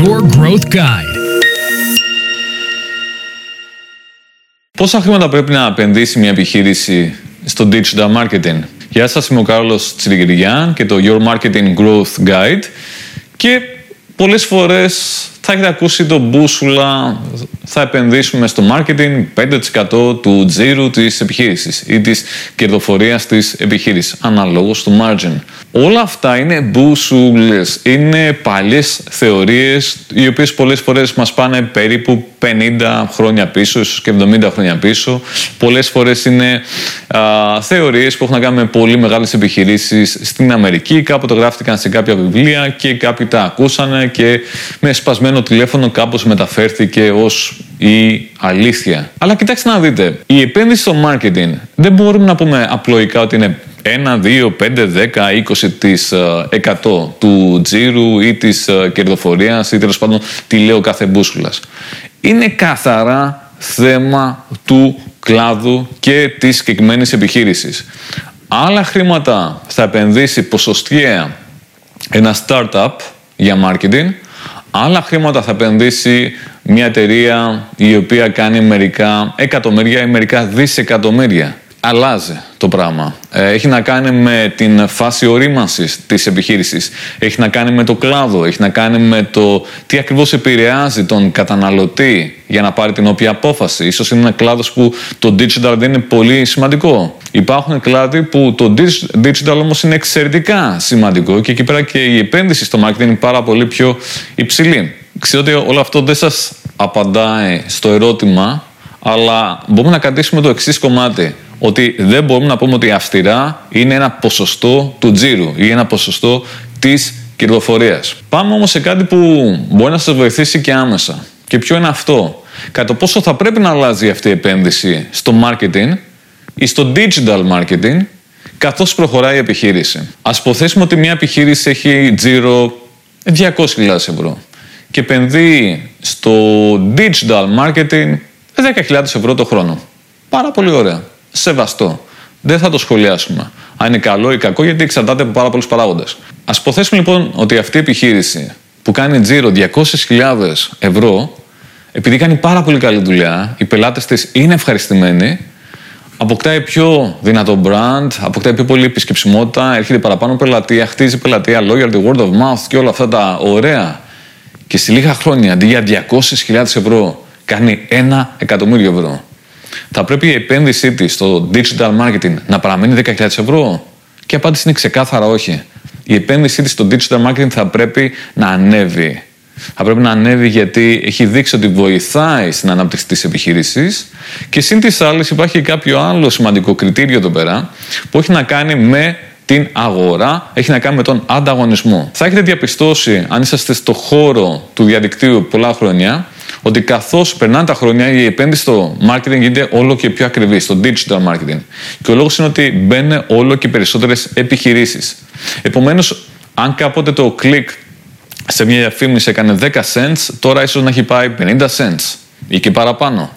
Your Growth Guide. Πόσα χρήματα πρέπει να επενδύσει μια επιχείρηση στο digital marketing; Γεια σας, είμαι ο Κάρλος Τσιριγυριάν και το Your Marketing Growth Guide και πολλές φορές θα έχετε ακούσει το μπούσουλα, θα επενδύσουμε στο marketing 5% του τζίρου της επιχείρησης ή της κερδοφορίας της επιχείρησης, αναλόγως του margin. Όλα αυτά είναι μπούσουλες, είναι παλιές θεωρίες οι οποίες πολλές φορές μας πάνε περίπου 50 χρόνια πίσω, ίσως και 70 χρόνια πίσω. Πολλές φορές είναι α, θεωρίες που έχουν να κάνουν με πολύ μεγάλες επιχειρήσεις στην Αμερική. Κάποτε γράφτηκαν σε κάποια βιβλία και κάποιοι τα ακούσανε και με σπασμένο τηλέφωνο κάπως μεταφέρθηκε ως η αλήθεια. Αλλά κοιτάξτε να δείτε, η επένδυση στο marketing δεν μπορούμε να πούμε απλοϊκά ότι είναι 1, 2, 5, 10, 20 της 100 του τζίρου ή της κερδοφορίας ή τέλος πάντων τι λέω κάθε μπούσουλας. Είναι καθαρά θέμα του κλάδου και της συγκεκριμένη επιχείρησης. Άλλα χρήματα θα επενδύσει ποσοστιαία ένα startup για marketing, άλλα χρήματα θα επενδύσει μια εταιρεία η οποία κάνει μερικά εκατομμύρια ή μερικά δισεκατομμύρια αλλάζει το πράγμα. Ε, έχει να κάνει με την φάση ορίμανσης της επιχείρησης. Έχει να κάνει με το κλάδο. Έχει να κάνει με το τι ακριβώς επηρεάζει τον καταναλωτή για να πάρει την οποία απόφαση. Ίσως είναι ένα κλάδος που το digital δεν είναι πολύ σημαντικό. Υπάρχουν κλάδοι που το digital όμως είναι εξαιρετικά σημαντικό και εκεί πέρα και η επένδυση στο marketing είναι πάρα πολύ πιο υψηλή. Ξέρω ότι όλο αυτό δεν σας απαντάει στο ερώτημα, αλλά μπορούμε να κρατήσουμε το εξής κομμάτι ότι δεν μπορούμε να πούμε ότι αυστηρά είναι ένα ποσοστό του τζίρου ή ένα ποσοστό της κερδοφορίας. Πάμε όμως σε κάτι που μπορεί να σας βοηθήσει και άμεσα. Και ποιο είναι αυτό; Κατά πόσο θα πρέπει να αλλάζει αυτή η επένδυση στο marketing ή στο digital marketing καθώς προχωράει η επιχείρηση; Ας υποθέσουμε ότι μια επιχείρηση έχει τζίρο 200.000 ευρώ και επενδύει στο digital marketing 10.000 ευρώ το χρόνο. Πάρα πολύ ωραία σεβαστό. Δεν θα το σχολιάσουμε. Αν είναι καλό ή κακό, γιατί εξαρτάται από πάρα πολλούς παράγοντες. Α υποθέσουμε λοιπόν ότι αυτή η επιχείρηση που κάνει τζίρο 200.000 ευρώ, επειδή κάνει πάρα πολύ καλή δουλειά, οι πελάτες της είναι ευχαριστημένοι, αποκτάει πιο δυνατό brand, αποκτάει πιο πολύ επισκεψιμότητα, έρχεται παραπάνω πελατεία, χτίζει πελατεία, loyalty, word of mouth και όλα αυτά τα ωραία. Και σε λίγα χρόνια, αντί για 200.000 ευρώ, κάνει ένα εκατομμύριο ευρώ θα πρέπει η επένδυσή της στο digital marketing να παραμείνει 10.000 ευρώ; Και η απάντηση είναι ξεκάθαρα όχι. Η επένδυσή της στο digital marketing θα πρέπει να ανέβει. Θα πρέπει να ανέβει γιατί έχει δείξει ότι βοηθάει στην ανάπτυξη της επιχείρηση και σύν της άλλης υπάρχει κάποιο άλλο σημαντικό κριτήριο εδώ πέρα που έχει να κάνει με την αγορά, έχει να κάνει με τον ανταγωνισμό. Θα έχετε διαπιστώσει, αν είσαστε στο χώρο του διαδικτύου πολλά χρόνια, ότι καθώς περνάνε τα χρόνια η επένδυση στο marketing γίνεται όλο και πιο ακριβή, στο digital marketing. Και ο λόγος είναι ότι μπαίνουν όλο και περισσότερες επιχειρήσεις. Επομένως, αν κάποτε το κλικ σε μια διαφήμιση έκανε 10 cents, τώρα ίσως να έχει πάει 50 cents ή και παραπάνω.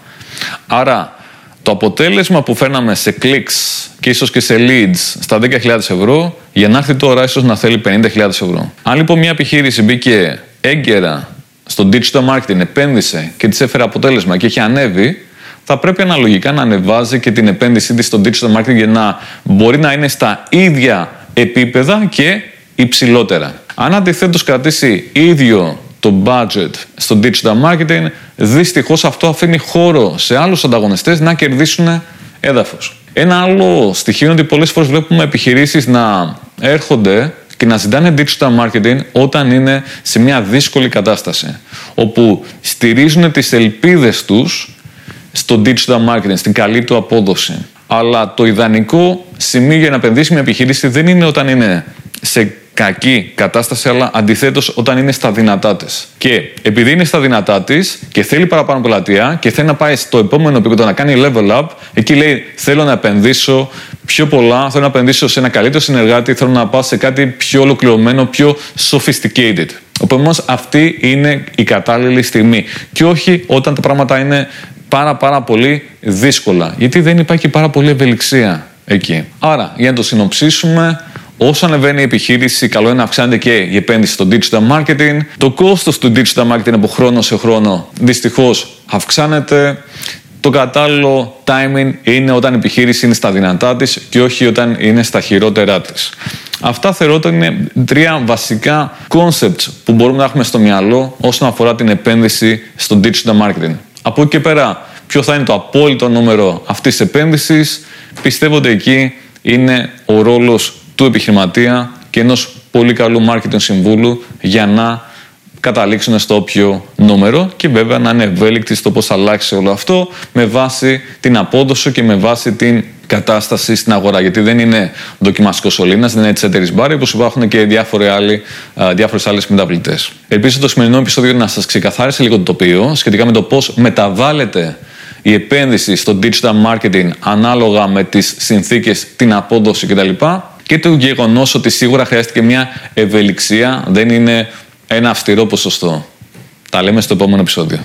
Άρα, το αποτέλεσμα που φέρναμε σε clicks και ίσως και σε leads στα 10.000 ευρώ, για να έρθει τώρα ίσως να θέλει 50.000 ευρώ. Αν λοιπόν μια επιχείρηση μπήκε έγκαιρα στο digital marketing επένδυσε και της έφερε αποτέλεσμα και έχει ανέβει, θα πρέπει αναλογικά να ανεβάζει και την επένδυσή της στο digital marketing για να μπορεί να είναι στα ίδια επίπεδα και υψηλότερα. Αν αντιθέτως κρατήσει ίδιο το budget στο digital marketing, δυστυχώς αυτό αφήνει χώρο σε άλλους ανταγωνιστές να κερδίσουν έδαφος. Ένα άλλο στοιχείο είναι ότι πολλές φορές βλέπουμε επιχειρήσεις να έρχονται και να ζητάνε digital marketing όταν είναι σε μια δύσκολη κατάσταση. Όπου στηρίζουν τις ελπίδες τους στο digital marketing, στην καλή του απόδοση. Αλλά το ιδανικό σημείο για να επενδύσει μια επιχείρηση δεν είναι όταν είναι σε κακή κατάσταση, αλλά αντιθέτως όταν είναι στα δυνατά της. Και επειδή είναι στα δυνατά της και θέλει παραπάνω πελατεία και θέλει να πάει στο επόμενο επίπεδο να κάνει level up, εκεί λέει: Θέλω να επενδύσω πιο πολλά, θέλω να επενδύσω σε ένα καλύτερο συνεργάτη, θέλω να πάω σε κάτι πιο ολοκληρωμένο, πιο sophisticated. Οπότε αυτή είναι η κατάλληλη στιγμή. Και όχι όταν τα πράγματα είναι πάρα πάρα πολύ δύσκολα. Γιατί δεν υπάρχει πάρα πολύ ευελιξία εκεί. Άρα, για να το συνοψίσουμε, Όσο ανεβαίνει η επιχείρηση, καλό είναι να αυξάνεται και η επένδυση στο digital marketing. Το κόστος του digital marketing από χρόνο σε χρόνο δυστυχώς αυξάνεται. Το κατάλληλο timing είναι όταν η επιχείρηση είναι στα δυνατά της και όχι όταν είναι στα χειρότερά της. Αυτά θεωρώ ότι είναι τρία βασικά concepts που μπορούμε να έχουμε στο μυαλό όσον αφορά την επένδυση στο digital marketing. Από εκεί και πέρα, ποιο θα είναι το απόλυτο νούμερο αυτής της επένδυσης, πιστεύω ότι εκεί είναι ο ρόλος του επιχειρηματία και ενός πολύ καλού marketing συμβούλου για να καταλήξουν στο όποιο νούμερο και βέβαια να είναι ευέλικτοι στο πώς θα αλλάξει όλο αυτό με βάση την απόδοση και με βάση την κατάσταση στην αγορά. Γιατί δεν είναι δοκιμαστικός σωλήνα, δεν είναι εταιρείε μπάρι, όπως υπάρχουν και διάφορες άλλες μεταβλητές. Ελπίζω το σημερινό επεισόδιο να σας ξεκαθάρισε λίγο το τοπίο σχετικά με το πώς μεταβάλλεται η επένδυση στο digital marketing ανάλογα με τις συνθήκες, την απόδοση κτλ. Και το γεγονός ότι σίγουρα χρειάστηκε μια ευελιξία, δεν είναι ένα αυστηρό ποσοστό. Τα λέμε στο επόμενο επεισόδιο.